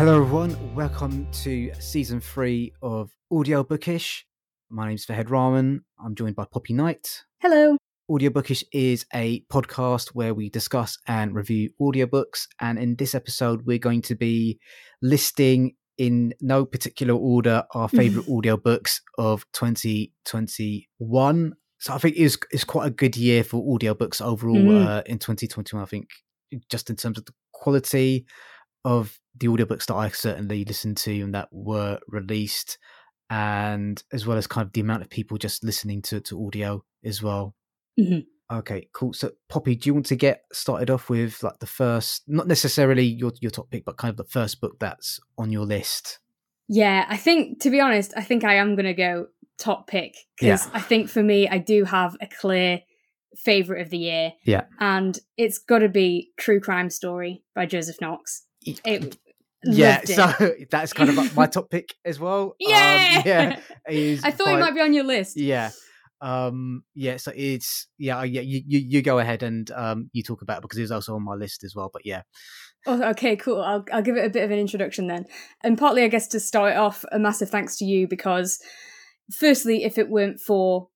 Hello, everyone. Welcome to season three of Audio Bookish. My name's Fahed Rahman. I'm joined by Poppy Knight. Hello. Audio Bookish is a podcast where we discuss and review audiobooks. And in this episode, we're going to be listing in no particular order our favorite audiobooks of 2021. So I think it's it's quite a good year for audiobooks overall Mm. uh, in 2021. I think just in terms of the quality of the audiobooks that I certainly listened to and that were released, and as well as kind of the amount of people just listening to, to audio as well. Mhm. Okay, cool. So, Poppy, do you want to get started off with like the first, not necessarily your your top pick, but kind of the first book that's on your list? Yeah, I think to be honest, I think I am going to go top pick because Yeah. I think for me, I do have a clear favorite of the year. Yeah. and it's got to be True Crime Story by Joseph Knox. It, yeah, it. so that's kind of my top pick as well. Um, Yeah! yeah. I thought by- it might be on your list. Yeah. Um yeah, so it's yeah, yeah, you, you you go ahead and um you talk about it because it's also on my list as well. But yeah. Oh, okay, cool. I'll I'll give it a bit of an introduction then, and partly, I guess, to start off, a massive thanks to you because, firstly, if it weren't for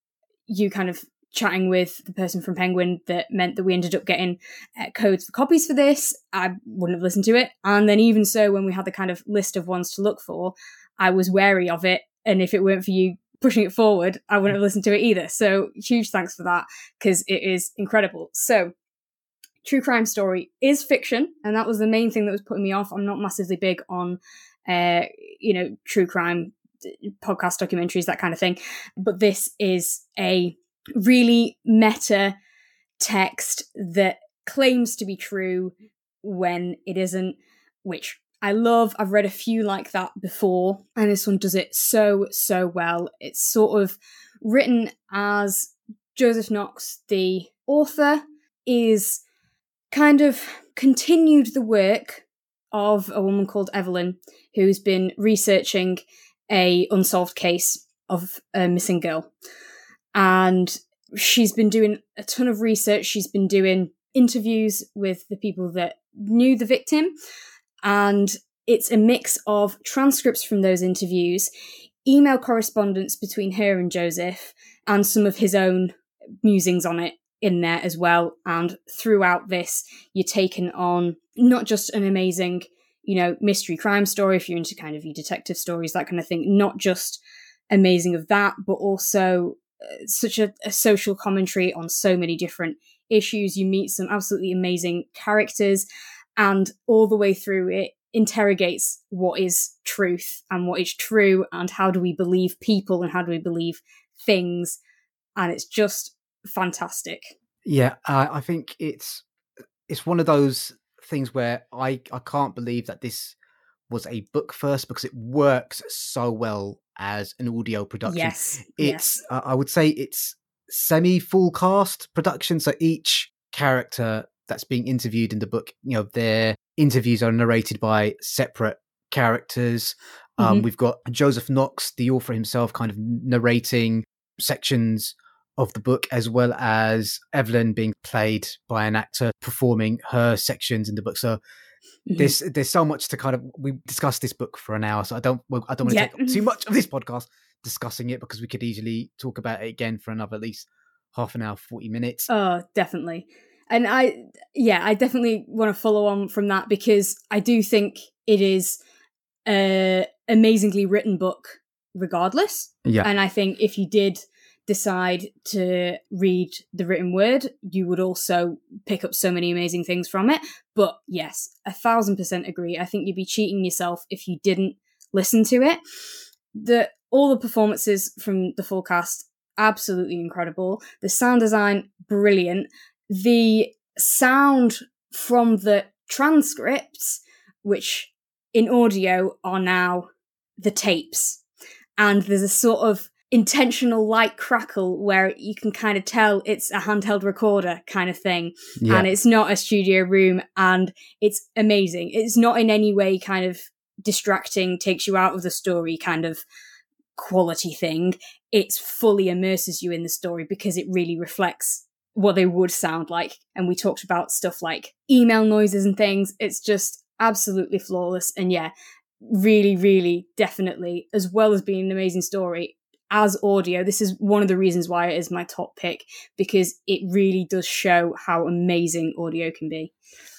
you kind of chatting with the person from Penguin, that meant that we ended up getting uh, codes for copies for this. I wouldn't have listened to it, and then even so, when we had the kind of list of ones to look for, I was wary of it, and if it weren't for you pushing it forward, I wouldn't have listened to it either. So huge thanks for that because it is incredible. So true crime story is fiction and that was the main thing that was putting me off i'm not massively big on uh you know true crime podcast documentaries that kind of thing but this is a really meta text that claims to be true when it isn't which I love. I've read a few like that before, and this one does it so, so well. It's sort of written as Joseph Knox, the author, is kind of continued the work of a woman called Evelyn, who's been researching a unsolved case of a missing girl. And she's been doing a ton of research. She's been doing interviews with the people that knew the victim. And it's a mix of transcripts from those interviews, email correspondence between her and Joseph, and some of his own musings on it in there as well. And throughout this, you're taken on not just an amazing, you know, mystery crime story, if you're into kind of your detective stories, that kind of thing, not just amazing of that, but also such a, a social commentary on so many different issues. You meet some absolutely amazing characters, and all the way through it interrogates what is truth and what is true, and how do we believe people and how do we believe things. And it's just fantastic. Yeah, I think it's it's one of those things where I I can't believe that this was a book first because it works so well as an audio production. Yes. It's yes. uh, I would say it's semi full cast production, so each character that's being interviewed in the book, you know, their interviews are narrated by separate characters. Um, Mhm. We've got Joseph Knox, the author himself, kind of narrating sections of the book, as well as Evelyn being played by an actor performing her sections in the book. So Mhm. there's there's so much to kind of we discussed this book for an hour, so I don't well, I don't want to Yeah. take up too much of this podcast discussing it because we could easily talk about it again for another at least half an hour, forty minutes. Oh, definitely. And I, yeah, I definitely want to follow on from that because I do think it is a amazingly written book, regardless. yeah, And I think if you did decide to read the written word, you would also pick up so many amazing things from it. But yes, a thousand percent agree. I think you'd be cheating yourself if you didn't listen to it. The all the performances from the full cast absolutely incredible. The sound design brilliant. The sound from the transcripts, which in audio are now the tapes, and there's a sort of intentional light crackle where you can kind of tell it's a handheld recorder kind of thing. Yeah, and it's not a studio room and it's amazing. It's not in any way kind of distracting takes you out of the story kind of quality thing. It's fully immerses you in the story because it really reflects what they would sound like. And we talked about stuff like email noises and things. It's just absolutely flawless. And yeah, really, really, definitely, as well as being an amazing story, as audio, this is one of the reasons why it is my top pick because it really does show how amazing audio can be.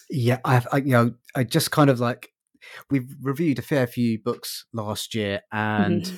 Yeah, I've, I, you know, I just kind of like we've reviewed a fair few books last year, and mm-hmm.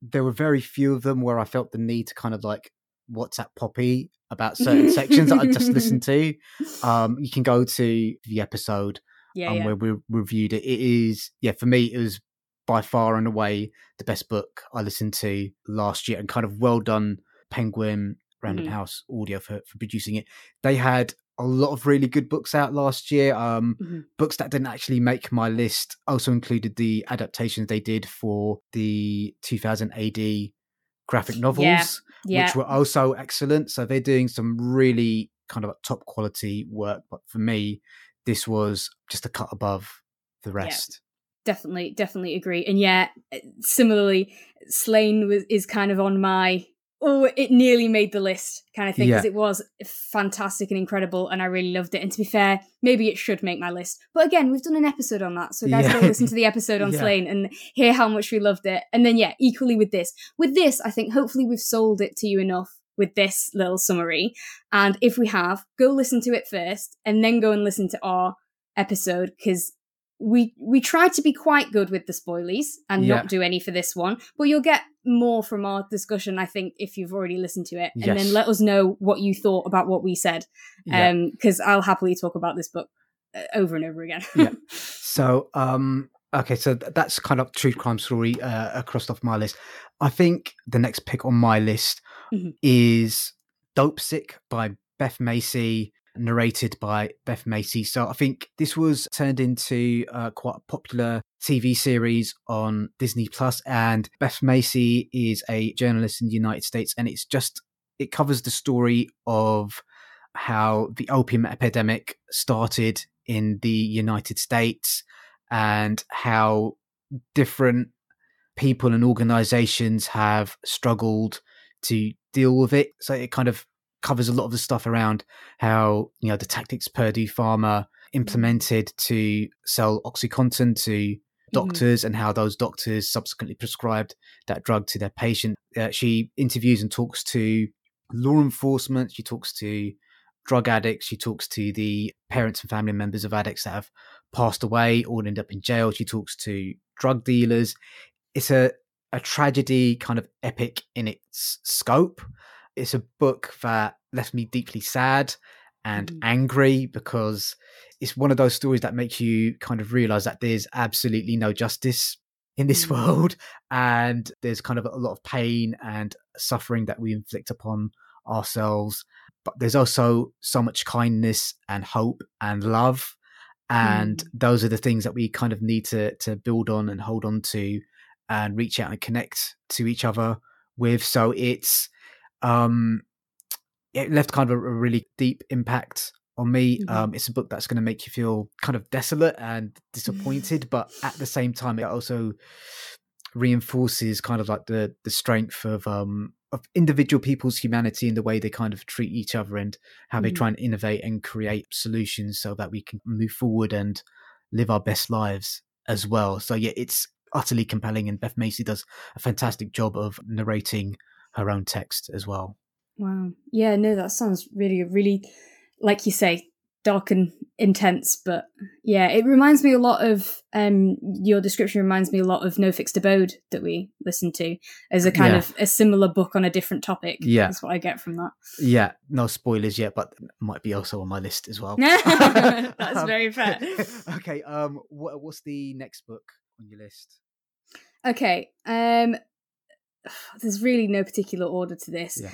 there were very few of them where I felt the need to kind of like WhatsApp Poppy about certain sections that I just listened to. Um, you can go to the episode yeah, um, yeah. where we reviewed it. It is, yeah, for me, it was by far and away the best book I listened to last year, and kind of well done, Penguin Random mm-hmm. House Audio for, for producing it. They had a lot of really good books out last year. Um, mm-hmm. Books that didn't actually make my list also included the adaptations they did for the 2000 AD graphic novels, yeah. Yeah. which were also excellent. So they're doing some really kind of top quality work. But for me, this was just a cut above the rest. Definitely, definitely agree. And yeah, eh, similarly, Sláine was is kind of on my oh, it nearly made the list kind of thing because yeah. it was fantastic and incredible, and I really loved it. And to be fair, maybe it should make my list. But again, we've done an episode on that, so guys, yeah. go listen to the episode on yeah. Sláine and hear how much we loved it. And then yeah, equally with this, with this, I think hopefully we've sold it to you enough with this little summary. And if we have, go listen to it first, and then go and listen to our episode because we we tried to be quite good with the spoilies and yeah. not do any for this one, but you'll get more from our discussion, I think, if you've already listened to it, yes. and then let us know what you thought about what we said, Um, because yeah. I'll happily talk about this book uh, over and over again. yeah. So, um, okay, so that's kind of true crime story uh, across off my list. I think the next pick on my list mm-hmm. is Dopesick by Beth Macy narrated by Beth Macy. So I think this was turned into uh, quite a popular TV series on Disney Plus, and Beth Macy is a journalist in the United States, and it's just it covers the story of how the opium epidemic started in the United States and how different people and organizations have struggled to deal with it. So it kind of covers a lot of the stuff around how you know the tactics Purdue Pharma implemented to sell OxyContin to mm-hmm. doctors mm-hmm. and how those doctors subsequently prescribed that drug to their patient. Uh, she interviews and talks to law enforcement. She talks to drug addicts. She talks to the parents and family members of addicts that have passed away or end up in jail. She talks to drug dealers. It's a a tragedy, kind of epic in its scope it's a book that left me deeply sad and mm. angry because it's one of those stories that makes you kind of realize that there's absolutely no justice in this mm. world and there's kind of a lot of pain and suffering that we inflict upon ourselves but there's also so much kindness and hope and love and mm. those are the things that we kind of need to to build on and hold on to and reach out and connect to each other with so it's um, it left kind of a, really deep impact on me. Mm-hmm. Um, it's a book that's going to make you feel kind of desolate and disappointed, but at the same time, it also reinforces kind of like the the strength of um of individual people's humanity and the way they kind of treat each other and how mm-hmm. they try and innovate and create solutions so that we can move forward and live our best lives as well. So yeah, it's utterly compelling and Beth Macy does a fantastic job of narrating her own text as well. Wow. Yeah, no, that sounds really, really, like you say, dark and intense. But yeah, it reminds me a lot of um your description reminds me a lot of No Fixed Abode that we listened to as a kind yeah. of a similar book on a different topic. Yeah, that's what I get from that. Yeah, no spoilers yet, but might be also on my list as well. that's um, very fair. okay, um, what, what's the next book on your list? Okay, um, there's really no particular order to this. Yeah.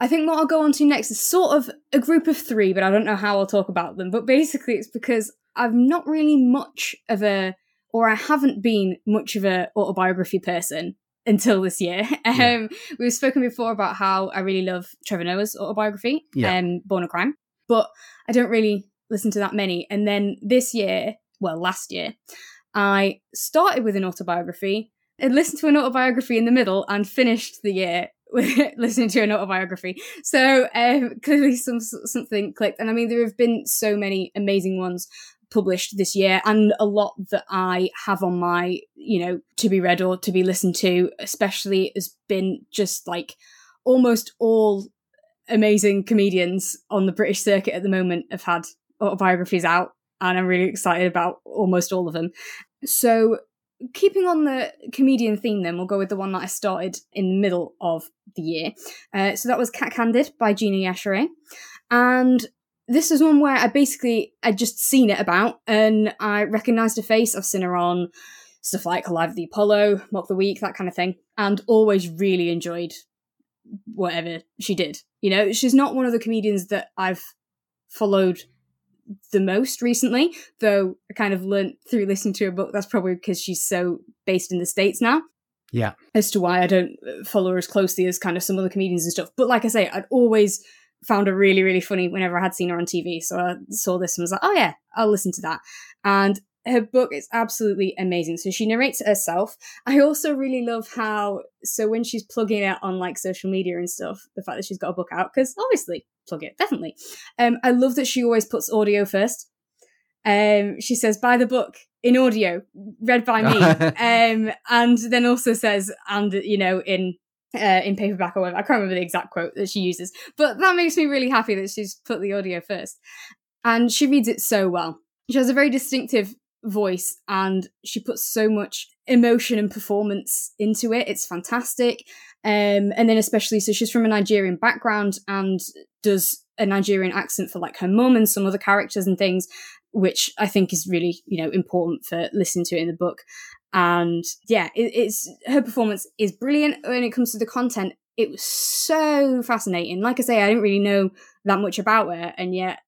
I think what I'll go on to next is sort of a group of three, but I don't know how I'll talk about them. But basically, it's because I'm not really much of a, or I haven't been much of a autobiography person until this year. Yeah. Um, we've spoken before about how I really love Trevor Noah's autobiography, yeah. um, Born a Crime, but I don't really listen to that many. And then this year, well, last year, I started with an autobiography and listened to an autobiography in the middle and finished the year with listening to an autobiography. So um, clearly some something clicked. And I mean, there have been so many amazing ones, published this year and a lot that I have on my, you know, to be read or to be listened to, especially has been just like almost all amazing comedians on the British circuit at the moment have had autobiographies out and I'm really excited about almost all of them. So keeping on the comedian theme, then we'll go with the one that I started in the middle of the year. Uh, so that was Cack-Handed by Gina Yashere, and this is one where I basically I'd just seen it about and I recognised her face. I've seen her on stuff like Live the Apollo, Mock the Week, that kind of thing, and always really enjoyed whatever she did. You know, she's not one of the comedians that I've followed the most recently, though I kind of learned through listening to her book that's probably because she's so based in the States now. Yeah. As to why I don't uh, follow her as closely as kind of some other comedians and stuff. But like I say, I'd always found her really, really funny whenever I had seen her on TV. So I saw this and was like, oh yeah, I'll listen to that. And her book is absolutely amazing. So she narrates it herself. I also really love how, so when she's plugging it on like social media and stuff, the fact that she's got a book out, because obviously, plug it, definitely. Um, I love that she always puts audio first. Um, she says, buy the book in audio, read by me. um, and then also says, and, you know, in uh, in paperback or whatever. I can't remember the exact quote that she uses, but that makes me really happy that she's put the audio first. And she reads it so well. She has a very distinctive voice and she puts so much emotion and performance into it. It's fantastic. Um, and then especially, so she's from a Nigerian background and does a Nigerian accent for like her mum and some other characters and things, which I think is really, you know, important for listening to it in the book. And yeah, it, it's her performance is brilliant when it comes to the content. It was so fascinating. Like I say, I didn't really know that much about her, and yet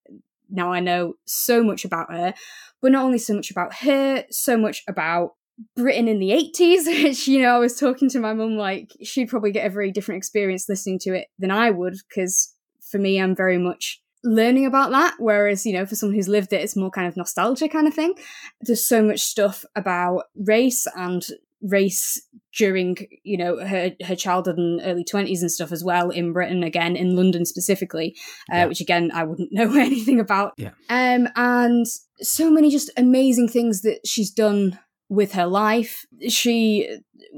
now I know so much about her but not only so much about her, so much about Britain in the 80s, which, you know, I was talking to my mum like she'd probably get a very different experience listening to it than I would, because for me, I'm very much learning about that. Whereas, you know, for someone who's lived it, it's more kind of nostalgia kind of thing. There's so much stuff about race and race during you know her her childhood and early 20s and stuff as well in britain again in london specifically uh, yeah. which again i wouldn't know anything about yeah. um and so many just amazing things that she's done with her life she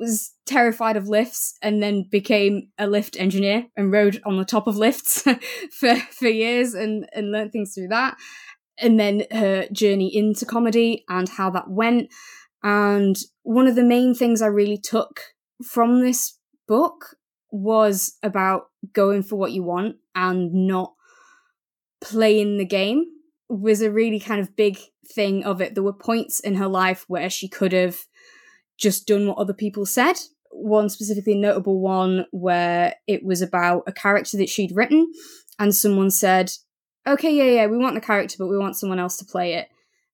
was terrified of lifts and then became a lift engineer and rode on the top of lifts for for years and and learned things through that and then her journey into comedy and how that went and one of the main things I really took from this book was about going for what you want and not playing the game was a really kind of big thing of it. There were points in her life where she could have just done what other people said. One specifically notable one where it was about a character that she'd written, and someone said, Okay, yeah, yeah, we want the character, but we want someone else to play it.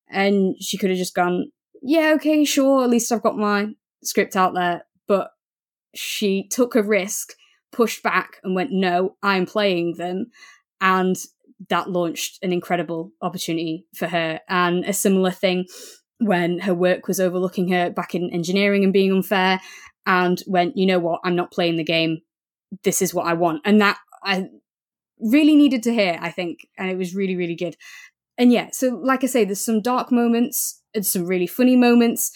And she could have just gone, yeah, okay, sure, at least I've got my script out there. But she took a risk, pushed back, and went, no, I'm playing them. And that launched an incredible opportunity for her. And a similar thing when her work was overlooking her back in engineering and being unfair, and went, you know what, I'm not playing the game. This is what I want. And that I really needed to hear, I think. And it was really, really good. And yeah, so like I say, there's some dark moments and some really funny moments.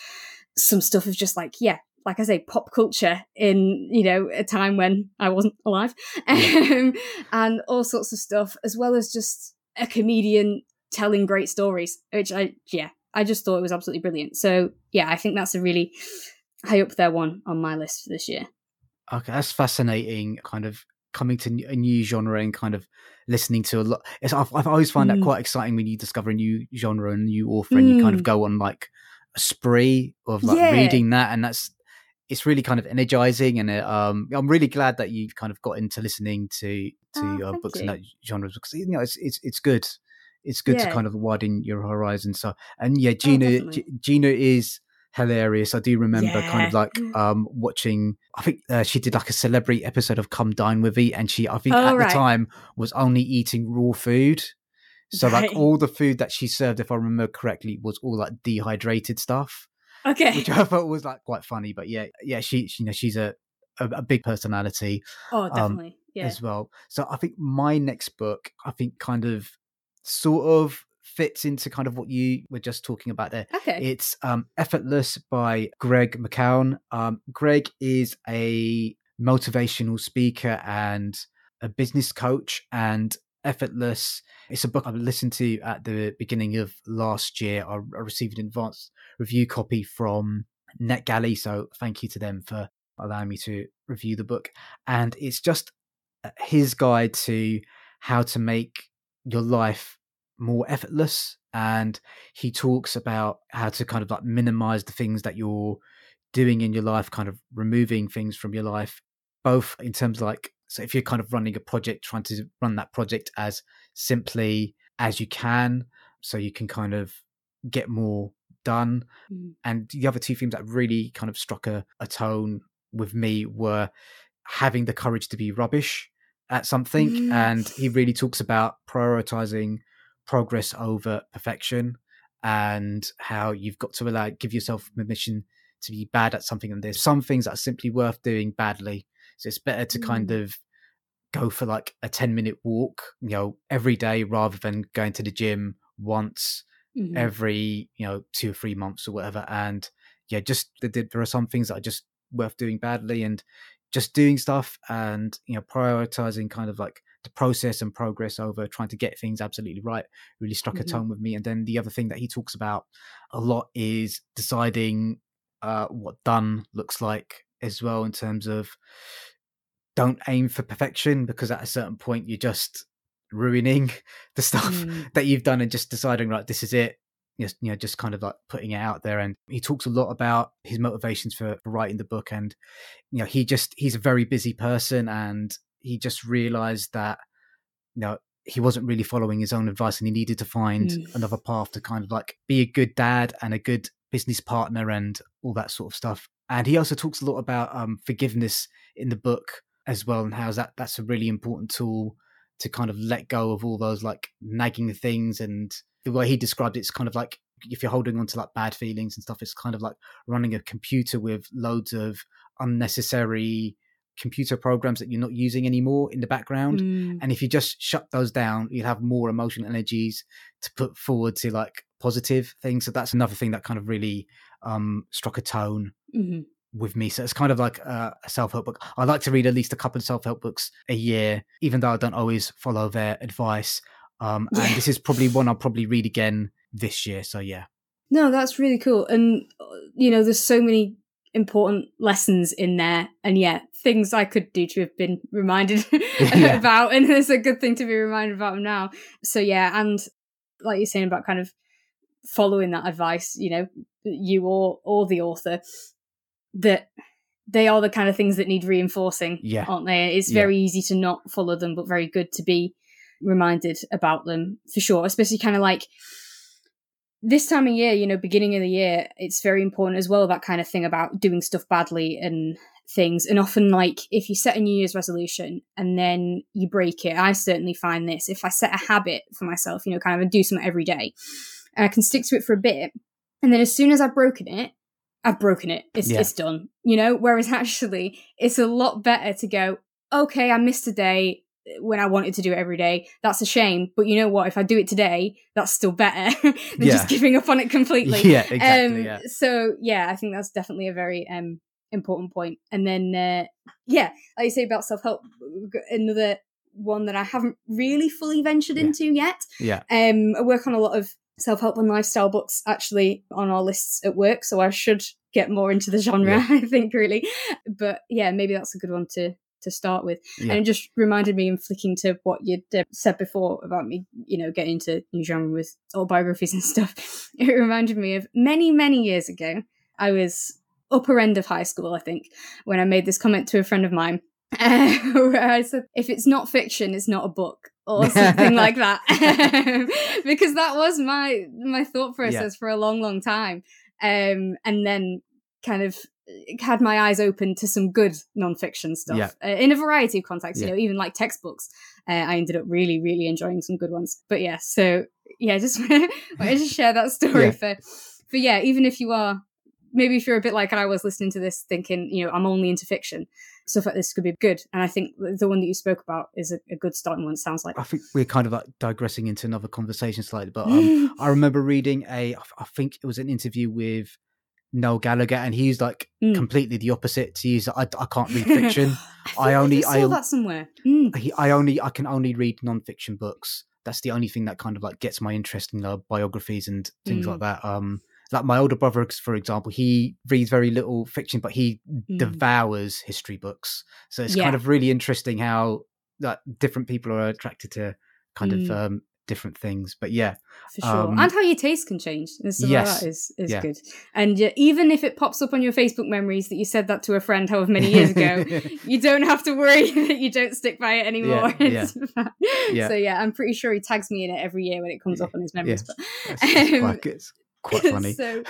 Some stuff of just like, yeah, like I say, pop culture in, you know, a time when I wasn't alive. Um, and all sorts of stuff, as well as just a comedian telling great stories, which I, yeah, I just thought it was absolutely brilliant. So yeah, I think that's a really high up there one on my list for this year. Okay, that's fascinating. Kind of coming to a new genre and kind of listening to a lot. It's, I've, I've always find mm. that quite exciting when you discover a new genre and a new author, mm. and you kind of mm. go on like a spree of like yeah. reading that, and that's it's really kind of energizing. And it, um, I'm really glad that you kind of got into listening to to oh, uh, books you. in that genre because you know it's it's it's good. It's good yeah. to kind of widen your horizon. So, and yeah, Gina, oh, G- Gina is hilarious. I do remember yeah. kind of like um watching. I think uh, she did like a celebrity episode of Come Dine with Me, and she I think oh, at right. the time was only eating raw food. So right. like all the food that she served, if I remember correctly, was all like dehydrated stuff. Okay, which I thought was like quite funny. But yeah, yeah, she, she you know she's a a, a big personality. Oh, um, definitely. Um, yeah. As well. So I think my next book, I think kind of sort of fits into kind of what you were just talking about there. Okay. It's um, Effortless by Greg McKeown. Um, Greg is a motivational speaker and a business coach, and Effortless. It's a book I listened to at the beginning of last year. I, I received an advanced review copy from NetGalley, so thank you to them for allowing me to review the book. And it's just uh, his guide to how to make your life more effortless. And he talks about how to kind of like minimize the things that you're doing in your life, kind of removing things from your life, both in terms of like, so if you're kind of running a project, trying to run that project as simply as you can, so you can kind of get more done. Mm. And the other two themes that really kind of struck a, a tone with me were having the courage to be rubbish at something. And he really talks about prioritizing progress over perfection and how you've got to allow give yourself permission to be bad at something and there's some things that are simply worth doing badly so it's better to mm. kind of go for like a 10 minute walk you know every day rather than going to the gym once mm-hmm. every you know two or three months or whatever and yeah just there are some things that are just worth doing badly and just doing stuff and you know prioritizing kind of like the process and progress over trying to get things absolutely right really struck mm-hmm. a tone with me and then the other thing that he talks about a lot is deciding uh, what done looks like as well in terms of don't aim for perfection because at a certain point you're just ruining the stuff mm. that you've done and just deciding right this is it you know just kind of like putting it out there. And he talks a lot about his motivations for, writing the book. And you know he just he's a very busy person. And he just realized that you know he wasn't really following his own advice. And he needed to find mm. another path to kind of like be a good dad and a good business partner and all that sort of stuff. And he also talks a lot about um, forgiveness in the book as well and how that that's a really important tool to kind of let go of all those like nagging things and the way he described it, it's kind of like if you're holding on to like bad feelings and stuff, it's kind of like running a computer with loads of unnecessary computer programs that you're not using anymore in the background. Mm. And if you just shut those down, you'll have more emotional energies to put forward to like positive things. So that's another thing that kind of really um, struck a tone mm-hmm. with me. So it's kind of like a, a self help book. I like to read at least a couple of self help books a year, even though I don't always follow their advice. Um, and yeah. this is probably one I'll probably read again this year. So yeah. No, that's really cool. And, you know, there's so many important lessons in there. And yeah, things I could do to have been reminded yeah. about. And it's a good thing to be reminded about them now. So yeah. And like you're saying about kind of following that advice, you know, you or, or the author, that they are the kind of things that need reinforcing, yeah. aren't they? It's very yeah. easy to not follow them, but very good to be reminded about them for sure, especially kind of like this time of year, you know, beginning of the year, it's very important as well, that kind of thing about doing stuff badly and things. And often, like, if you set a New Year's resolution and then you break it, I certainly find this. If I set a habit for myself, you know, kind of do something every day, and I can stick to it for a bit, and then as soon as I've broken it, I've broken it. It's, yeah. it's done, you know? Whereas actually, it's a lot better to go, okay, I missed a day when I wanted to do it every day. That's a shame. But you know what? If I do it today, that's still better than yeah. just giving up on it completely. Yeah, exactly. Um, yeah. So yeah, I think that's definitely a very um, important point. And then uh, yeah, like you say about self help, another one that I haven't really fully ventured yeah. into yet. Yeah. Um, I work on a lot of self help and lifestyle books actually on our lists at work, so I should get more into the genre. Yeah. I think really, but yeah, maybe that's a good one to to start with. Yeah. And it just reminded me, in flicking to what you'd uh, said before about me, you know, getting into new genre with autobiographies and stuff. It reminded me of many, many years ago. I was upper end of high school, I think, when I made this comment to a friend of mine. Uh, where I said, if it's not fiction, it's not a book or something like that. because that was my my thought process yeah. for a long, long time. Um, and then kind of had my eyes open to some good nonfiction stuff yeah. uh, in a variety of contexts. Yeah. You know, even like textbooks. Uh, I ended up really, really enjoying some good ones. But yeah, so yeah, just wanted to share that story yeah. for, for yeah. Even if you are maybe if you're a bit like I was listening to this, thinking you know I'm only into fiction, stuff like this could be good. And I think the one that you spoke about is a, a good starting one. Sounds like I think we're kind of like digressing into another conversation slightly, but um, I remember reading a, I think it was an interview with Noel Gallagher, and he's like Mm. completely the opposite. He's I, I can't read fiction. I, I only- I saw I- that somewhere. Mm. he, I only I can only read non-fiction books. That's the only thing that kind of like gets my interest in uh, biographies and things Mm. like that. Um, like my older brother, for example, he reads very little fiction, but he Mm. devours history books. So it's Yeah. kind of really interesting how that different people are attracted to kind of Mm. um, different things. But yeah, for sure. Um, and how your taste can change and stuff yes. like that is, is Yeah. good. And uh, even if it pops up on your Facebook memories that you said that to a friend however many years ago, you don't have to worry that you don't stick by it anymore. Yeah. Yeah. So yeah, I'm pretty sure he tags me in it every year when it comes up on his memories. Yeah. But it's, it's Um, quite, it's quite funny. so,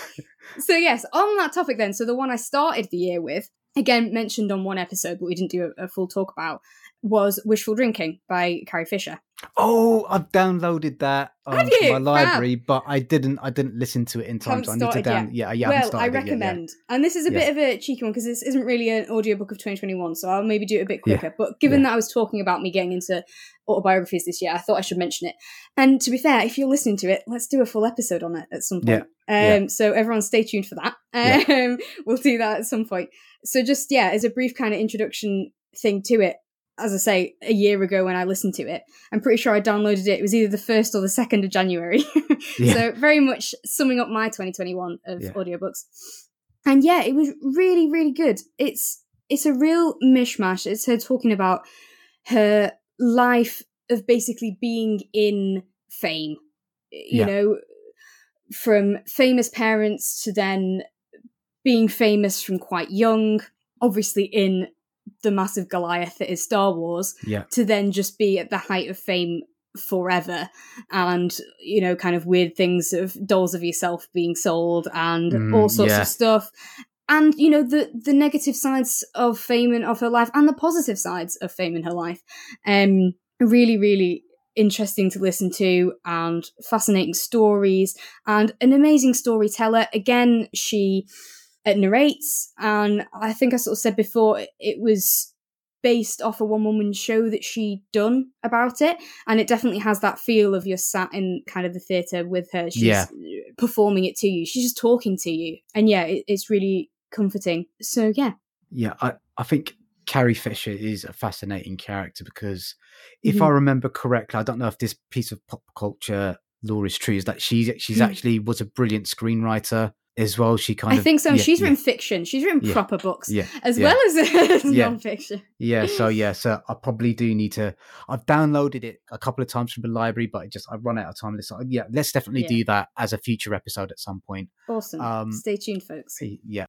so yes, on that topic then. So the one I started the year with, again mentioned on one episode, but we didn't do a, a full talk about, was Wishful Drinking by Carrie Fisher. Oh, I've downloaded that um, to my Fab. library, but I didn't. I didn't listen to it in time, so I need to down. yet. Yeah, yeah. I well, I it yet, yeah. recommend, and this is a Yeah. bit of a cheeky one because this isn't really an audiobook of 2021, so I'll maybe do it a bit Yeah. quicker. But given Yeah. that I was talking about me getting into autobiographies this year, I thought I should mention it. And to be fair, if you're listening to it, let's do a full episode on it at some point. Um, yeah. So everyone stay tuned for that. Um, we'll do that at some point. So just, yeah, as a brief kind of introduction thing to it, as I say, a year ago when I listened to it, I'm pretty sure I downloaded it. It was either the 1st or the 2nd of January. Yeah. So very much summing up my 2021 of Yeah. audiobooks. And yeah, it was really, really good. It's it's a real mishmash. It's her talking about her life of basically being in fame. You Yeah. know, from famous parents to then being famous from quite young, obviously in the massive Goliath that is Star Wars, Yeah. to then just be at the height of fame forever and you know kind of weird things of dolls of yourself being sold and Mm, all sorts yeah. of stuff and you know the the negative sides of fame and of her life and the positive sides of fame in her life um really really interesting to listen to and fascinating stories and an amazing storyteller again she uh, narrates and i think i sort of said before it- was based off a one woman show that she done about it and it definitely has that feel of you're sat in kind of the theatre with her she's Yeah. performing it to you she's just talking to you and yeah it, it's really comforting so yeah Yeah, I, I think Carrie Fisher is a fascinating character because if Mhm. I remember correctly, I don't know if this piece of pop culture lore is true, is that she's she's Hmm. actually was a brilliant screenwriter as well. She kind i of I think so yeah, she's yeah, written fiction she's written Yeah. proper books yeah, as well as Yeah. non-fiction Yeah, so yeah, so I probably do need to. I've downloaded it a couple of times from the library, but I just I run out of time. So yeah, let's definitely do that as a future episode at some point. awesome Um, stay tuned folks Yeah.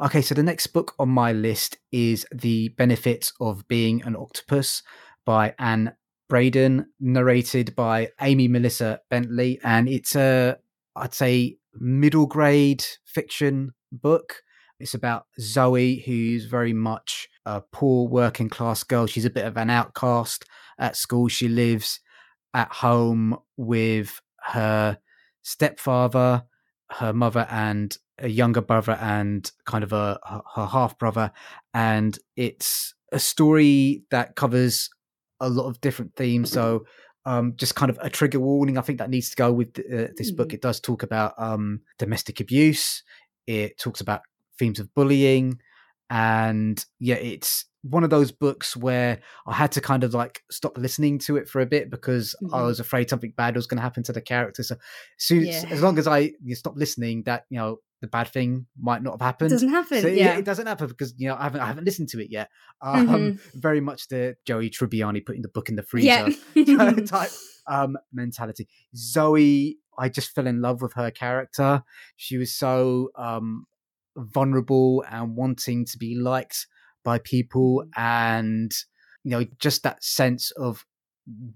Okay, so the next book on my list is The Benefits of Being an Octopus by Ann Braden, narrated by Amy Melissa Bentley, and it's a I'd say middle grade fiction book. It's about Zoe, who's very much a poor working class girl. She's a bit of an outcast at school. She lives at home with her stepfather, her mother, and a younger brother, and kind of a her, half brother. And it's a story that covers a lot of different themes. So, um, just kind of a trigger warning. I think that needs to go with uh, this book. Mhm. It does talk about um, domestic abuse. It talks about themes of bullying, and yeah, it's one of those books where I had to kind of like stop listening to it for a bit because I Mhm. was afraid something bad was going to happen to the character. So, Yeah. as long as I you stop listening, that you know the bad thing might not have it happened. doesn't happen So, yeah it doesn't happen because you know I haven't I haven't listened to it yet. Um, Mhm. Very much the Joey Tribbiani putting the book in the freezer yeah type um, mentality. Zoe, I just fell in love with her character. She was so um, vulnerable and wanting to be liked by people, and you know, just that sense of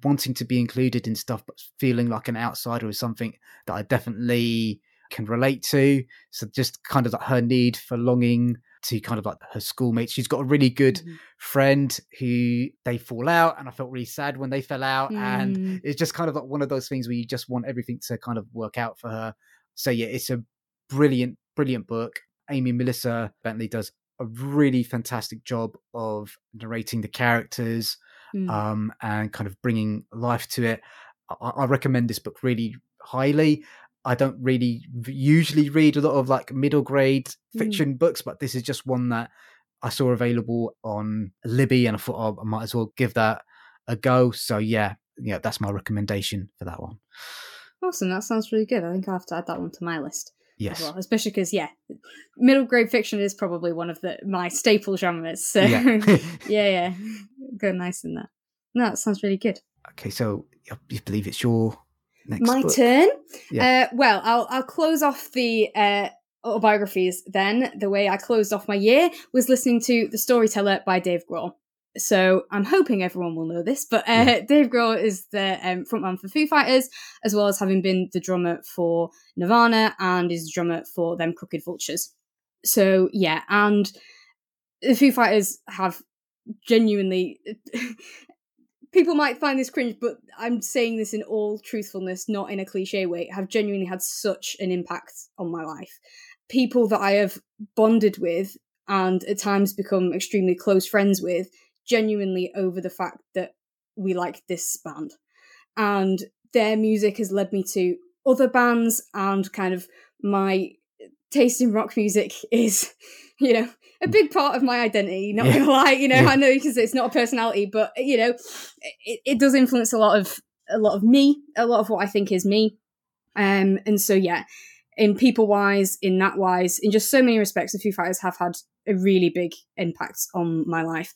wanting to be included in stuff, but feeling like an outsider is something that I definitely can relate to. So just kind of like her need for longing to kind of like her schoolmates. She's got a really good Mhm. friend who they fall out, and I felt really sad when they fell out. And Mm. it's just kind of like one of those things where you just want everything to kind of work out for her. So yeah, it's a brilliant, brilliant book. Amy Melissa Bentley does a really fantastic job of narrating the characters Mm. um, and kind of bringing life to it. I, I recommend this book really highly. I don't really usually read a lot of like middle grade Mm. fiction books, but this is just one that I saw available on Libby, and I thought oh, I might as well give that a go. So yeah, yeah, that's my recommendation for that one. Awesome, that sounds really good. I think I'll have to add that one to my list Yes, as well, especially because yeah, middle grade fiction is probably one of the my staple genres. So yeah. yeah, yeah, go nice in that. No, that sounds really good. okay, so I I believe it's your next My book. turn. Yeah. Uh, well, I'll I'll close off the uh, autobiographies. Then the way I closed off my year was listening to The Storyteller by Dave Grohl. So I'm hoping everyone will know this, but uh, Yeah. Dave Grohl is the um, frontman for Foo Fighters, as well as having been the drummer for Nirvana and is the drummer for Them Crooked Vultures. So yeah, and the Foo Fighters have genuinely people might find this cringe, but I'm saying this in all truthfulness, not in a cliche way, have genuinely had such an impact on my life. People that I have bonded with and at times become extremely close friends with, genuinely over the fact that we like this band. And their music has led me to other bands, and kind of my taste in rock music is, you know, a big part of my identity. Not Yeah. gonna lie, you know, Yeah. I know because it's not a personality, but you know, it, it does influence a lot of a lot of me, a lot of what I think is me. Um, and so yeah, in people wise, in that wise, in just so many respects, the Foo Fighters have had a really big impact on my life.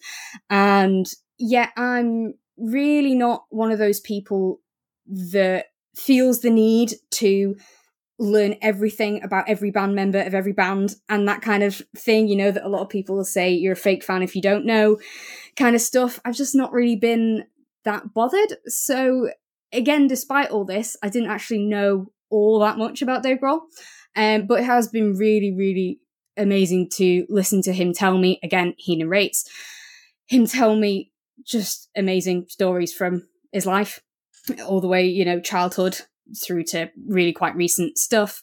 And yeah, I'm really not one of those people that feels the need to learn everything about every band member of every band and that kind of thing, you know, that a lot of people will say you're a fake fan if you don't know kind of stuff. I've just not really been that bothered. So again, despite all this, I didn't actually know all that much about Dave Grohl. Um, but it has been really, really amazing to listen to him tell me again, he narrates him tell me just amazing stories from his life, all the way, you know, childhood through to really quite recent stuff.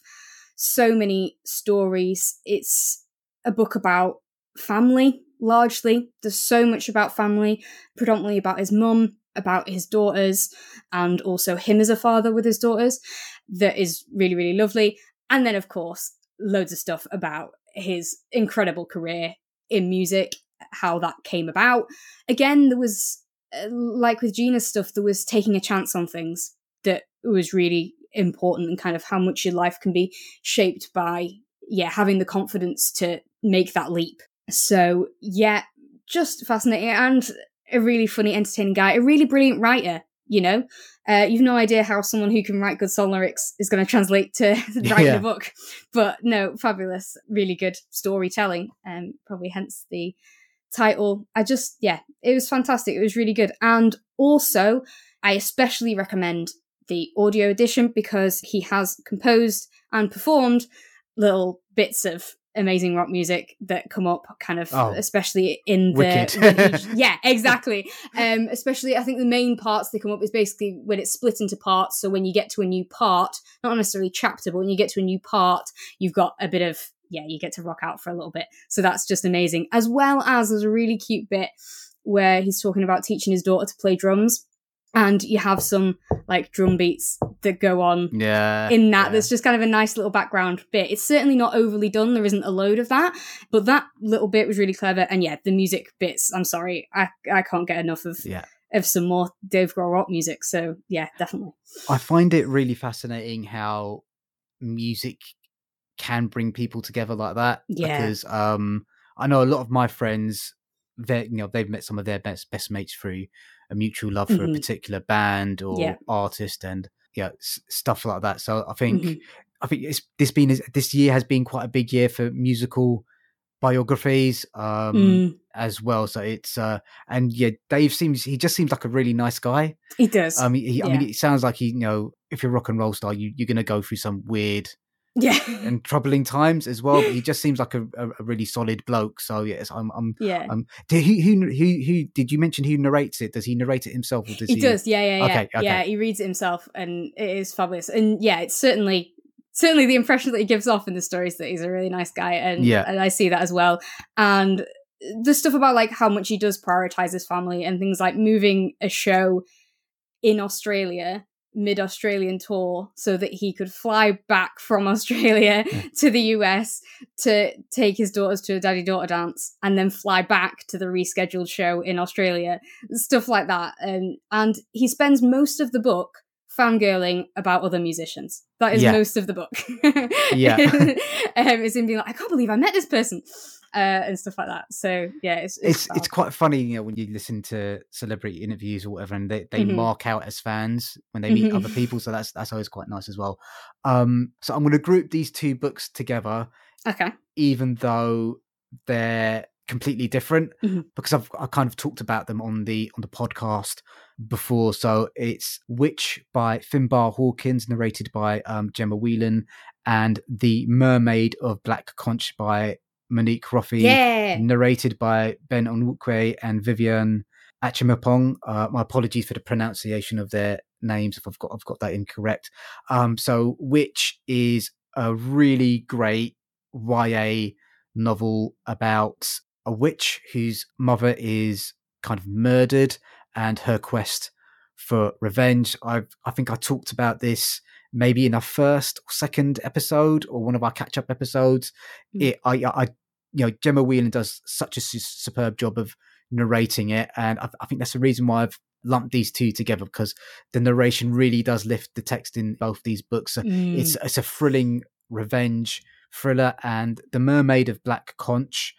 So many stories. It's a book about family, largely. There's so much about family, predominantly about his mum, about his daughters, and also him as a father with his daughters, that is really, really lovely. And then, of course, loads of stuff about his incredible career in music, how that came about. Again, there was, uh, like with Gina's stuff, there was taking a chance on things was really important and kind of how much your life can be shaped by, yeah, having the confidence to make that leap. So, yeah, just fascinating and a really funny, entertaining guy, a really brilliant writer. You know, uh, you've no idea how someone who can write good song lyrics is going to translate to writing Yeah. a book, but no, fabulous, really good storytelling, and um, probably hence the title. I just, yeah, it was fantastic. It was really good, and also I especially recommend the audio edition because he has composed and performed little bits of amazing rock music that come up kind of Oh, especially in the yeah exactly. Um especially i think the main parts that come up is basically when it's split into parts. So when you get to a new part not necessarily chapter but when you get to a new part you've got a bit of yeah you get to rock out for a little bit. So that's just amazing. As well as there's a really cute bit where he's talking about teaching his daughter to play drums and you have some like drum beats that go on Yeah. in that yeah. there's just kind of a nice little background bit it's certainly not overly done there isn't a load of that but that little bit was really clever and yeah the music bits i'm sorry i i can't get enough of Yeah. of some more dave grohl rock music so yeah definitely I find it really fascinating how music can bring people together like that. Yeah. Because um, I know a lot of my friends, they you know they've met some of their best best mates through a mutual love for Mhm. a particular band or Yeah. artist and yeah s- stuff like that. So I think Mhm. I think it's this been this year has been quite a big year for musical biographies um Mm, as well so it's uh and yeah dave seems he just seems like a really nice guy he does I mean, he, I mean, it sounds like he, you know, if you're a rock and roll star, you, you're going to go through some weird yeah and troubling times as well. But he just seems like a, a, a really solid bloke. So yes, I'm, I'm, yeah I'm. Did he, who, who, who? Did you mention who narrates it? Does he narrate it himself, or does he? he does yeah yeah yeah Okay, okay. yeah he reads it himself and it is fabulous and yeah it's certainly certainly the impression that he gives off in the stories that he's a really nice guy, and Yeah. and I see that as well. And the stuff about like how much he does prioritize his family and things like moving a show in Australia mid Australian tour so that he could fly back from Australia hmm. to the US to take his daughters to a daddy daughter dance and then fly back to the rescheduled show in Australia stuff like that. And and he spends most of the book fangirling about other musicians that is Yeah. most of the book Yeah. um, it's him being like I can't believe I met this person uh, and stuff like that so yeah it's it's fab. it's quite funny, you know, when you listen to celebrity interviews or whatever, and they, they Mhm. mark out as fans when they meet Mhm. other people. So that's that's always quite nice as well. Um, so I'm going to group these two books together, okay even though they're completely different, Mhm. because I've I kind of talked about them on the on the podcast before. So it's Witch by Finbar Hawkins, narrated by um, Gemma Whelan, and The Mermaid of Black Conch by Monique Roffey yeah narrated by Ben Onwukwe and Vivienne Acheampong. Uh, my apologies for the pronunciation of their names if I've got I've got that incorrect. Um, so, Witch is a really great YA novel about a witch whose mother is kind of murdered and her quest for revenge. I I think I talked about this maybe in our first or second episode or one of our catch up episodes. Mm. It I I you know Gemma Whelan does such a su- superb job of narrating it, and I, I think that's the reason why I've lumped these two together because the narration really does lift the text in both these books. So Mm. It's it's a thrilling revenge thriller, and the Mermaid of Black Conch.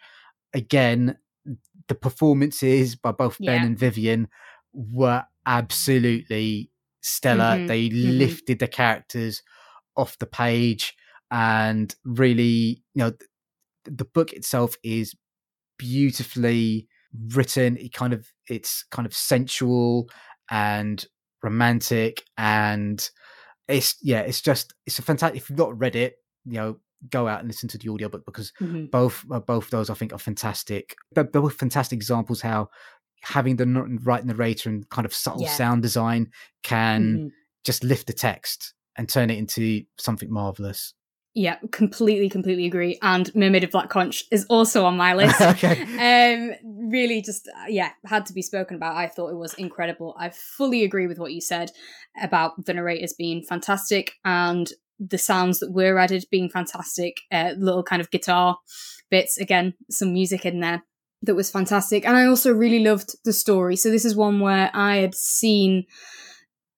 Again, the performances by both Ben and Vivienne were absolutely stellar. Mhm, They mhm. lifted the characters off the page and really, you know, th- the book itself is beautifully written. It kind of it's kind of sensual and romantic and it's yeah, it's just it's a fantastic if you've not read it, you know, go out and listen to the audiobook because Mhm. both uh, both those I think are fantastic. They're both fantastic examples how having the right narrator and kind of subtle Yeah. sound design can Mhm. just lift the text and turn it into something marvelous. Yeah, completely, completely agree. And Mermaid of Black Conch is also on my list. okay. um really just uh, yeah had to be spoken about i thought it was incredible i fully agree with what you said about the narrators being fantastic and the sounds that were added being fantastic uh, little kind of guitar bits again some music in there that was fantastic. And i also really loved the story. So this is one where i had seen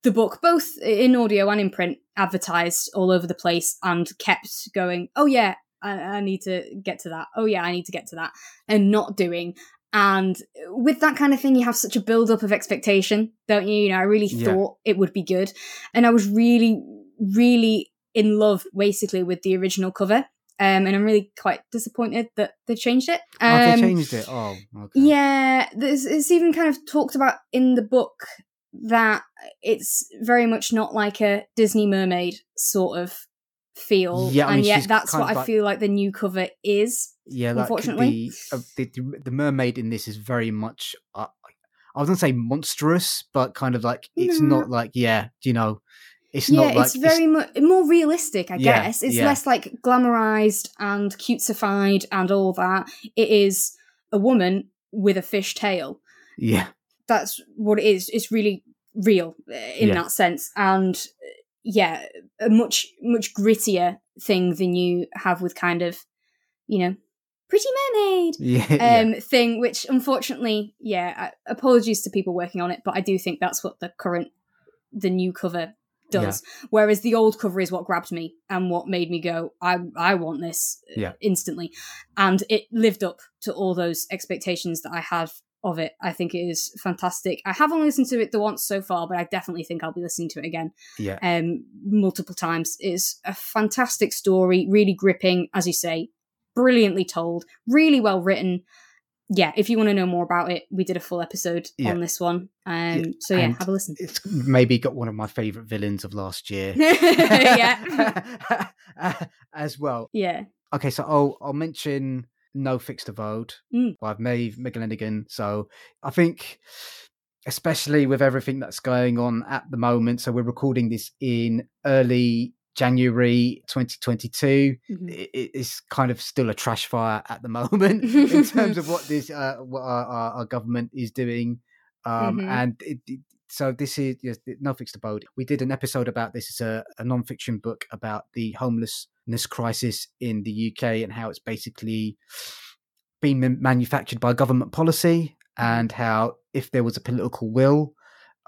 the book both in audio and in print advertised all over the place and kept going oh yeah I, I need to get to that. Oh yeah i need to get to that and not doing. And with that kind of thing you have such a build up of expectation don't you? You know i really Yeah. thought it would be good. And i was really really in love basically with the original cover um, and i'm really quite disappointed that they changed it oh, um, they changed it. Oh, okay. yeah, there's, it's even kind of talked about in the book that it's very much not like a Disney mermaid sort of feel, Yeah, I mean, and yet that's what I like- feel like the new cover is. Yeah, like unfortunately. the, uh, the the the mermaid in this is very much. Uh, I was gonna say monstrous, but kind of like it's No. not like yeah, you know, it's yeah, not like it's very much more realistic, I Yeah, guess. It's yeah. less like glamorized and cutesified and all that. It is a woman with a fish tail. yeah, that's what it is. It's really real uh, in Yeah. that sense, and yeah, a much much grittier thing than you have with kind of, you know, Pretty Mermaid yeah, yeah. um thing. Which unfortunately, yeah, apologies to people working on it, but I do think that's what the current the new cover does. Whereas the old cover is what grabbed me and what made me go, I I want this uh, Yeah. instantly, and it lived up to all those expectations that I had of it. I think it is fantastic. I haven't listened to it the once so far, but I definitely think I'll be listening to it again yeah. um, multiple times. It's a fantastic story, really gripping, as you say, brilliantly told, really well written. Yeah, if you want to know more about it, we did a full episode Yeah. on this one. Um, Yeah, So yeah, and have a listen. It's maybe got one of my favorite villains of last year. yeah, as well. yeah, Okay, so I'll I'll mention No Fixed Abode Mm. by Maeve McClenaghan. So I think, especially with everything that's going on at the moment, so we're recording this in early January 2022. Mhm. It, it's kind of still a trash fire at the moment in terms of what this uh, what our, our, our government is doing. Um, Mhm. And it, it- so this is yes, nothing's to bold. We did an episode about this. It's a, a non-fiction book about the homelessness crisis in the UK and how it's basically been manufactured by government policy and how if there was a political will,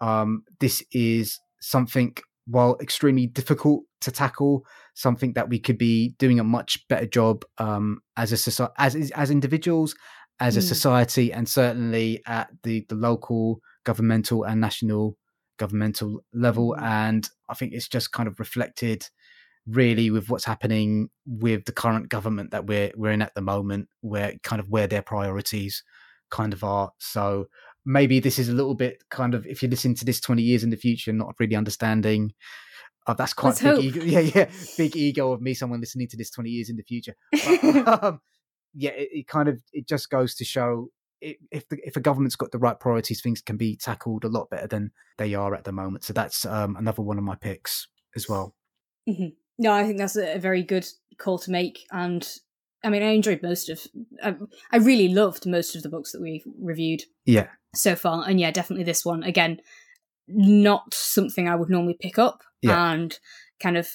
um, this is something while extremely difficult to tackle, something that we could be doing a much better job um, as a society, as as individuals, as a Mm. society, and certainly at the the local, governmental, and national governmental level. Mhm. And I think it's just kind of reflected really with what's happening with the current government that we're we're in at the moment, where kind of where their priorities kind of are. So maybe this is a little bit kind of if you're listening to this 20 years in the future, not really understanding. Oh, that's quite Let's big hope. ego. Yeah, yeah, big ego of me, someone listening to this 20 years in the future. But, um, yeah, it, it kind of it just goes to show i if the, if a government's got the right priorities, things can be tackled a lot better than they are at the moment. So that's um, another one of my picks as well. No, I think that's a, a very good call to make. And I mean, I enjoyed most of, I, I really loved most of the books that we've reviewed Yeah, so far. And yeah, definitely this one. Again, not something I would normally pick up. Yeah. And kind of,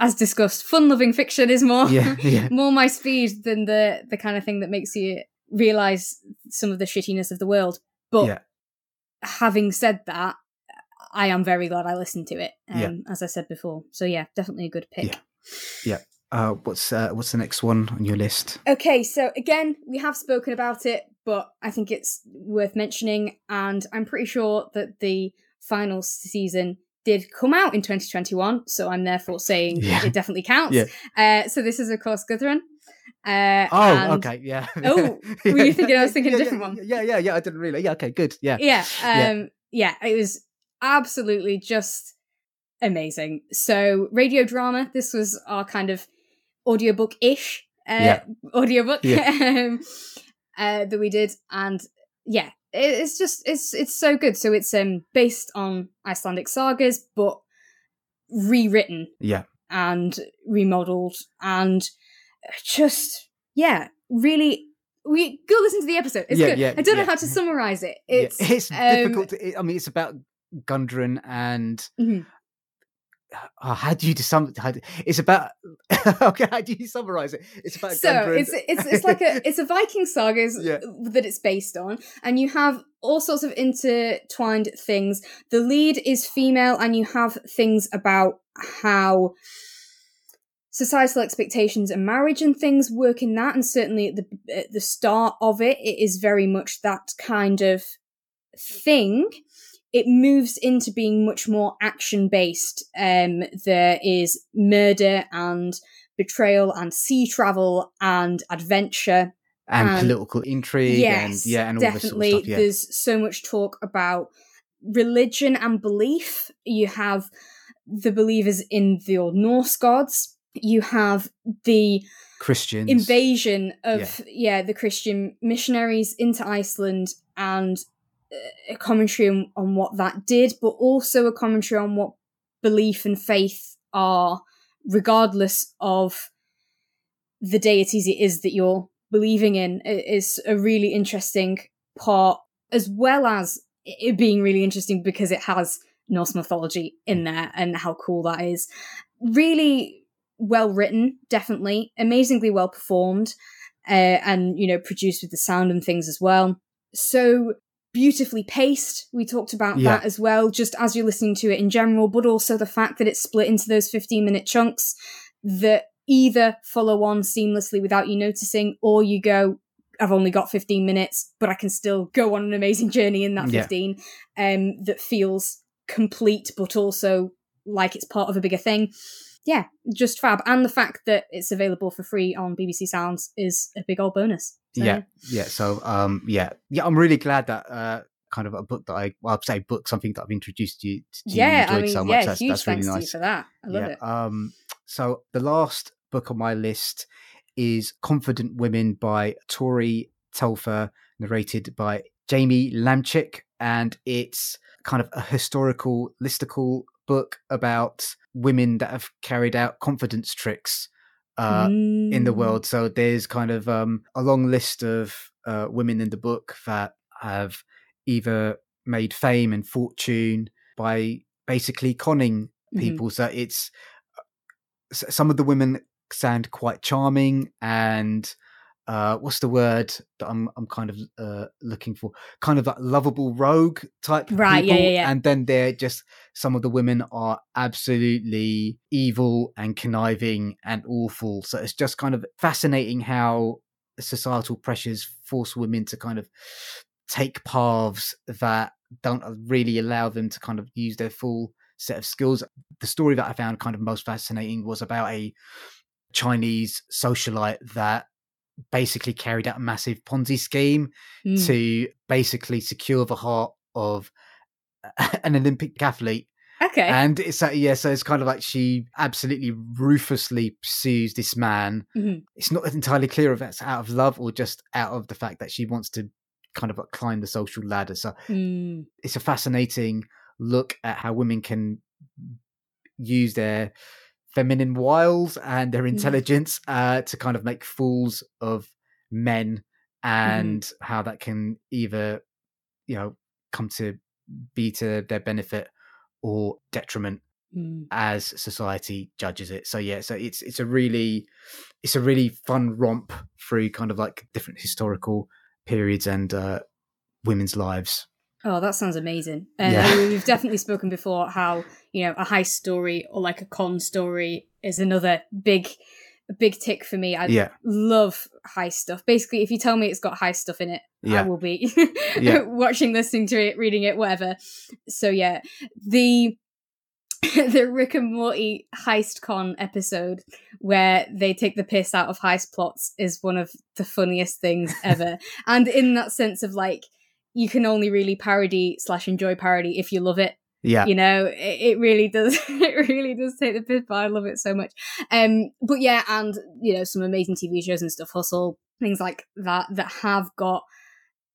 as discussed, fun loving fiction is more. yeah, yeah, more my speed than the the kind of thing that makes you realize some of the shittiness of the world. But Yeah. having said that, I am very glad I listened to it. Um, Yeah. as I said before. So yeah, definitely a good pick. Yeah. Uh, what's uh, what's the next one on your list? Okay, so again, we have spoken about it, but I think it's worth mentioning, and I'm pretty sure that the final season did come out in 2021, so I'm therefore saying Yeah. it definitely counts. Yeah. Uh, so this is, of course, Guthrum. Uh, Oh, and- okay, yeah. Oh, were you thinking I was thinking a different yeah, one? Yeah, yeah, yeah. I didn't really. Yeah, okay, good. Yeah, Yeah, Yeah. um, yeah, it was absolutely just amazing. So, radio drama, this was our kind of audiobook ish uh, Yeah. audiobook Yeah. um, uh, that we did. And yeah, it, it's just, it's it's so good. So, it's um based on Icelandic sagas, but rewritten yeah, and remodeled and just yeah really we go listen to the episode it's Yeah, good yeah, i don't know how to summarize it it's it's um, difficult. To, I mean, it's about Gundren and Mhm. Oh, how do you sum? How do, it's about okay. How do you summarize it? It's about so Gundren. it's it's it's like a it's a viking saga Yeah. that it's based on and you have all sorts of intertwined things the lead is female and you have things about how societal expectations and marriage and things work in that and certainly at the at the start of it it is very much that kind of thing it moves into being much more action based um there is murder and betrayal and sea travel and adventure and um, political intrigue yes and yeah, and all definitely sort of stuff. Yeah, there's so much talk about religion and belief. You have the believers in the old norse gods. You have the Christian invasion of yeah. the christian missionaries into iceland and a commentary on, on what that did but also a commentary on what belief and faith are regardless of the deities it is that you're believing in. Is a really interesting part as well as it being really interesting because it has norse mythology in there and how cool that is. Really well written definitely. Amazingly well performed uh, and you know produced with the sound and things as well. So beautifully paced we talked about Yeah. that as well just as you're listening to it in general but also the fact that it's split into those 15 minute chunks that either follow on seamlessly without you noticing or you go i've only got 15 minutes but i can still go on an amazing journey in that Yeah. 15 um that feels complete but also like it's part of a bigger thing yeah, just fab. And the fact that it's available for free on BBC Sounds is a big old bonus. So, yeah, yeah. So um, yeah, yeah. I'm really glad that uh, kind of a book that I well, I'd say book something that I've introduced you to. you yeah. I mean, so much. yeah, that's huge that's really you nice. for that. I love yeah. it. Um, so the last book on my list is Confident Women by Tori Telfer, narrated by Jamie Lamchick, and it's kind of a historical listicle book about women that have carried out confidence tricks uh, in the Mm. world. So there's kind of um, a long list of uh, women in the book that have either made fame and fortune by basically conning Mhm. people. So it's some of the women sound quite charming and uh what's the word that i'm i'm kind of uh looking for? Kind of that lovable rogue type Right, yeah, yeah, yeah. and then they're just some of the women are absolutely evil and conniving and awful. So it's just kind of fascinating how societal pressures force women to kind of take paths that don't really allow them to kind of use their full set of skills. The story that I found kind of most fascinating was about a Chinese socialite that basically carried out a massive Ponzi scheme Mm. to basically secure the heart of an Olympic athlete. Okay. And it's like, yeah, so it's kind of like she absolutely ruthlessly pursues this man. Mhm. It's not entirely clear if that's out of love or just out of the fact that she wants to kind of climb the social ladder. So Mm. it's a fascinating look at how women can use their feminine wiles and their intelligence uh, to kind of make fools of men and how that can either you know come to be to their benefit or detriment Mm. as society judges it. So yeah so it's it's a really it's a really fun romp through kind of like different historical periods and uh women's lives Oh, that sounds amazing. And Yeah. I mean, we've definitely spoken before how, you know, a heist story or like a con story is another big big tick for me. I yeah love heist stuff. Basically, if you tell me it's got heist stuff in it, I will be Yeah. watching, listening to it, reading it, whatever. So yeah, the the Rick and Morty heist con episode where they take the piss out of heist plots is one of the funniest things ever. and in that sense of like you can only really parody slash enjoy parody if you love it. Yeah. You know it, it really does it really does take the piss but i love it so much. Um but yeah and you know some amazing tv shows and stuff hustle things like that that have got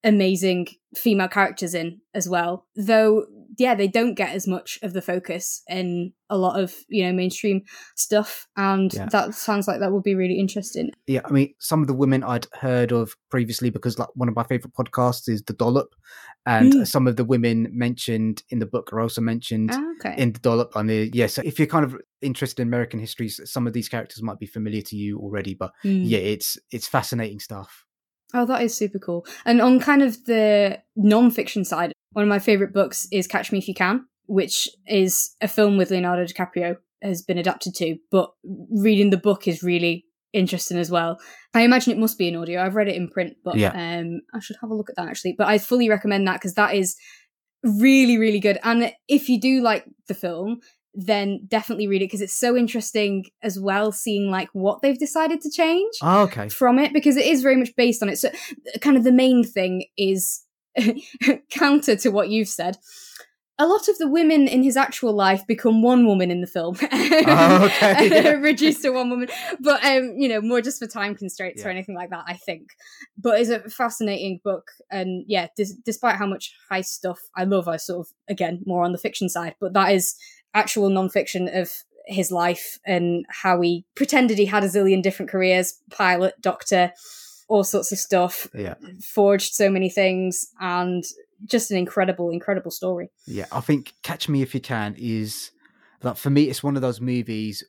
amazing female characters in as well. Though yeah they don't get as much of the focus in a lot of you know mainstream stuff and Yeah. that sounds like that would be really interesting yeah i mean some of the women i'd heard of previously because like one of my favorite podcasts is the dollop and Mm. some of the women mentioned in the book are also mentioned Ah, okay in the dollop on the yeah so if you're kind of interested in american history some of these characters might be familiar to you already but Mm. yeah it's it's fascinating stuff Oh, that is super cool. And on kind of the non-fiction side, one of my favorite books is Catch Me If You Can, which is a film with Leonardo DiCaprio has been adapted to, but reading the book is really interesting as well. I imagine it must be in audio. I've read it in print, but Yeah. um I should have a look at that actually. But I fully recommend that because that is really really good. And if you do like the film, then definitely read it because it's so interesting as well seeing like what they've decided to change oh, okay from it because it is very much based on it. So, kind of the main thing is counter to what you've said. A lot of the women in his actual life become one woman in the film. Oh, okay, yeah. Reduced to one woman. But, um, you know, more just for time constraints or anything like that, I think. But it's a fascinating book. And yeah, dis- despite how much high stuff I love, I sort of, again, more on the fiction side. But that is actual non-fiction of his life and how he pretended he had a zillion different careers pilot doctor all sorts of stuff yeah forged so many things and just an incredible incredible story Yeah, I think Catch Me If You Can is like for me, it's one of those movies.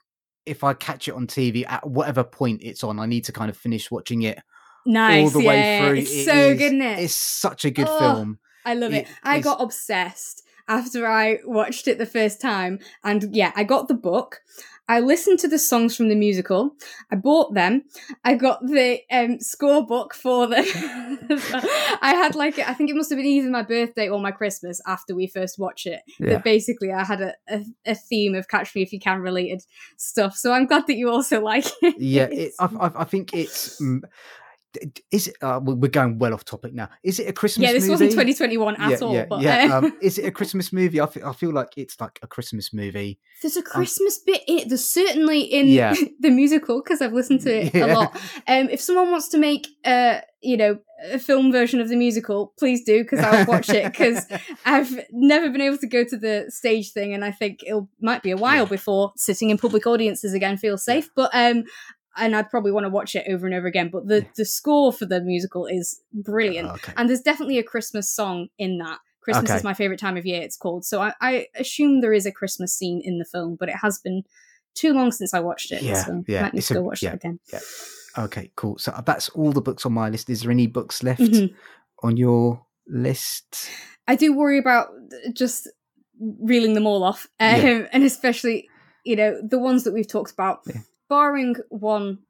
If I catch it on TV at whatever point it's on, I need to kind of finish watching it nice all the yeah, way through. it's It so is- good it It's such a good Oh, film. i love it, it i got obsessed after i watched it the first time and yeah i got the book i listened to the songs from the musical i bought them i got the um, score book for them i had like i think it must have been either my birthday or my christmas after we first watched it Yeah, that basically I had a, a, a theme of Catch Me If You Can related stuff. So I'm glad that you also like it. yeah. It, I, I, I think it's. Is it? Uh, we're going well off topic now. Is it a Christmas? Yeah, this movie? wasn't 2021 at yeah, all. Yeah, but, yeah. um, Um, is it a Christmas movie? I feel, I feel like it's like a Christmas movie. There's a Christmas bit in it. There's certainly in Um, Yeah. the musical because I've listened to it a lot. Um, if someone wants to make, uh, you know, a film version of the musical, please do because I'll watch it because I've never been able to go to the stage thing, and I think it might be a while before sitting in public audiences again feels safe. But um, and I'd probably want to watch it over and over again. But the Yeah. the score for the musical is brilliant, okay. and there's definitely a Christmas song in that. Christmas Okay. is my favorite time of year. It's called, so I, I assume there is a Christmas scene in the film, but it has been too long since I watched it. Yeah, so yeah, I need to go watch yeah. it again. Okay, cool. So uh, that's all the books on my list. Is there any books left Mhm. on your list? I do worry about just reeling them all off, um, Yeah. and especially you know the ones that we've talked about, Yeah. Barring one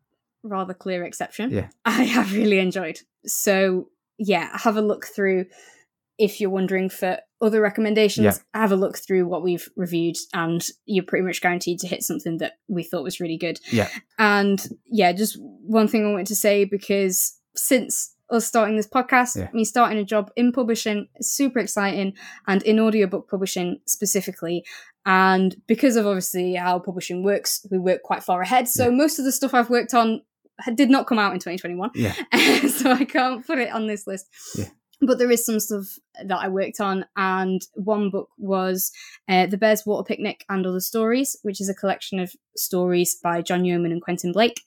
rather clear exception. Yeah. I have really enjoyed. So yeah, have a look through. If you're wondering for other recommendations, Yeah. have a look through what we've reviewed, and you're pretty much guaranteed to hit something that we thought was really good. Yeah. And yeah, just one thing I wanted to say because since us starting this podcast, Yeah. me starting a job in publishing super exciting and in audiobook publishing specifically. And because of obviously how publishing works, we work quite far ahead. So Yeah. most of the stuff I've worked on did not come out in 2021. Yeah. so I can't put it on this list. Yeah. But there is some stuff that I worked on, and one book was uh, The Bears Water Picnic and Other Stories, which is a collection of stories by John Yeoman and Quentin Blake.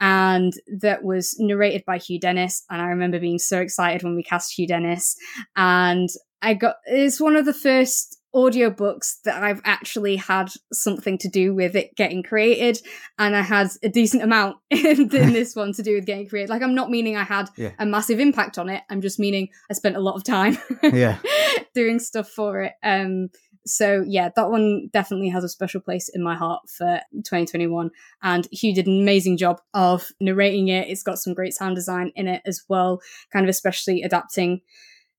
And that was narrated by Hugh Dennis. And I remember being so excited when we cast Hugh Dennis. And I got, it's one of the first audiobooks that I've actually had something to do with it getting created. And I had a decent amount in, in this one to do with getting created. Like, I'm not meaning I had Yeah. a massive impact on it. I'm just meaning I spent a lot of time Yeah. doing stuff for it. Um, so yeah, that one definitely has a special place in my heart for 2021. And Hugh did an amazing job of narrating it. It's got some great sound design in it as well, kind of especially adapting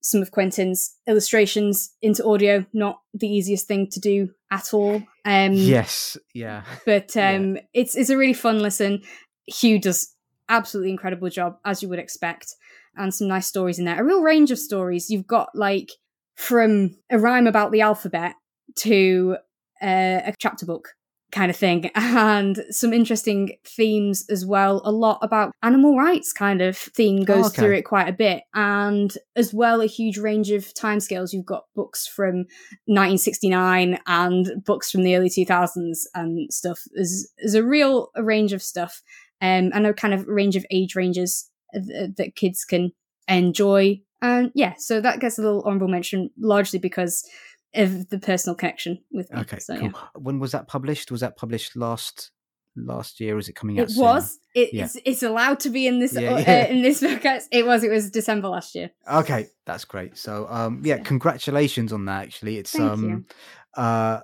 some of Quentin's illustrations into audio. Not the easiest thing to do at all. Um, yes. Yeah. but Yeah. um, it's it's a really fun listen. Hugh does absolutely incredible job as you would expect, and some nice stories in there. A real range of stories. You've got like from a rhyme about the alphabet to uh, a chapter book kind of thing, and some interesting themes as well. A lot about animal rights kind of theme goes Oh, okay. through it quite a bit, and as well a huge range of timescales. You've got books from 1969 and books from the early 2000s and stuff. There's, there's a real range of stuff um, and a kind of range of age ranges th- that kids can enjoy. And yeah, so that gets a little honorable mention largely because of the personal connection with me. Okay. so, cool. yeah. When was that published? Was that published last last year? Is it coming out? It soon? was. It, Yeah. it's, it's allowed to be in this Yeah, uh, in this podcast. It was. It was December last year. Okay, that's great. So, um, yeah, Yeah. congratulations on that. Actually, it's Thank um, you. uh,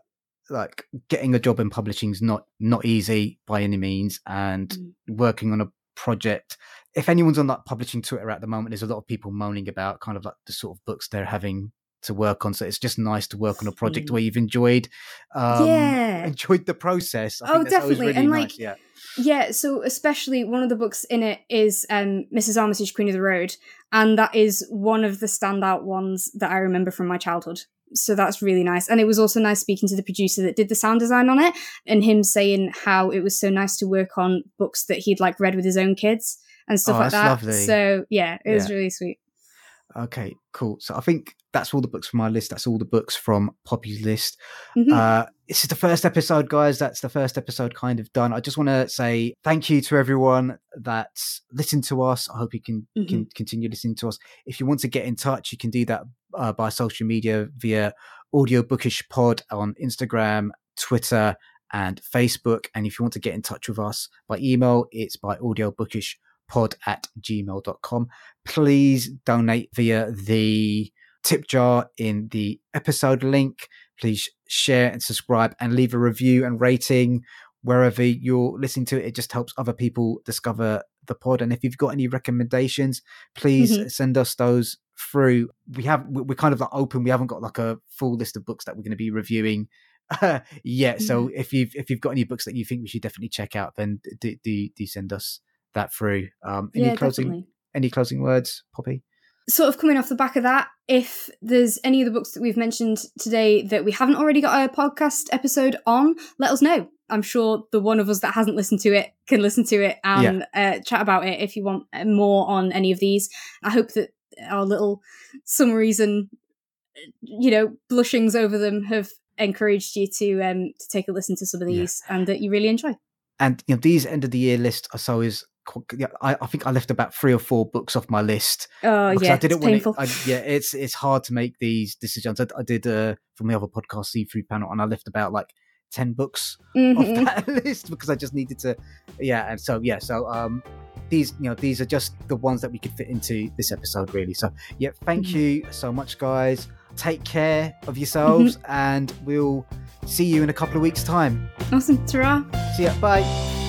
like getting a job in publishing is not not easy by any means, and Mm. working on a project. If anyone's on that publishing Twitter at the moment, there's a lot of people moaning about kind of like the sort of books they're having to work on. So it's just nice to work on a project Mm. where you've enjoyed, um, Yeah. enjoyed the process. I Oh, definitely. really And, nice. like, yeah, Yeah, so especially one of the books in it is um, Mrs. Armitage, Queen of the Road, and that is one of the standout ones that I remember from my childhood. So that's really nice. And it was also nice speaking to the producer that did the sound design on it and him saying how it was so nice to work on books that he'd like read with his own kids and stuff Oh, like that. lovely. So yeah, it was really sweet. Okay, cool. So I think that's all the books from my list. That's all the books from Poppy's list. Mhm. Uh, this is the first episode, guys. That's the first episode kind of done. I just want to say thank you to everyone that's listened to us. I hope you can, can continue listening to us. If you want to get in touch, you can do that uh, by social media via Audio Bookish Pod on Instagram, Twitter, and Facebook. And if you want to get in touch with us by email, it's by audiobookishpod at gmail.com. Please donate via the tip jar in the episode link. Please share and subscribe and leave a review and rating wherever you're listening to it. It just helps other people discover the pod. And if you've got any recommendations, please Mhm. send us those through. We have we- we're kind of like open. We haven't got like a full list of books that we're going to be reviewing yet. So if you've if you've got any books that you think we should definitely check out, then do do, do send us that through. Um, any Yeah, closing definitely. any closing words, Poppy? Sort of coming off the back of that, if there's any of the books that we've mentioned today that we haven't already got a podcast episode on, let us know. I'm sure the one of us that hasn't listened to it can listen to it and yeah. uh, chat about it if you want more on any of these. I hope that our little summaries and you know blushings over them have encouraged you to um to take a listen to some of these yeah. and that you really enjoy. And you know these end of the year lists are so is I, I, think I left about three or four books off my list. Oh yeah, I didn't want painful. I, yeah, it's it's hard to make these decisions. I, I did uh, from the other podcast, See Through Panel, and I left about like ten books mm-hmm. off that list because I just needed to. Yeah, and so yeah, so um, these you know these are just the ones that we could fit into this episode really. So yeah, thank mm-hmm. you so much, guys. Take care of yourselves, mm-hmm. and we'll see you in a couple of weeks' time. Awesome, ta See ya. Bye.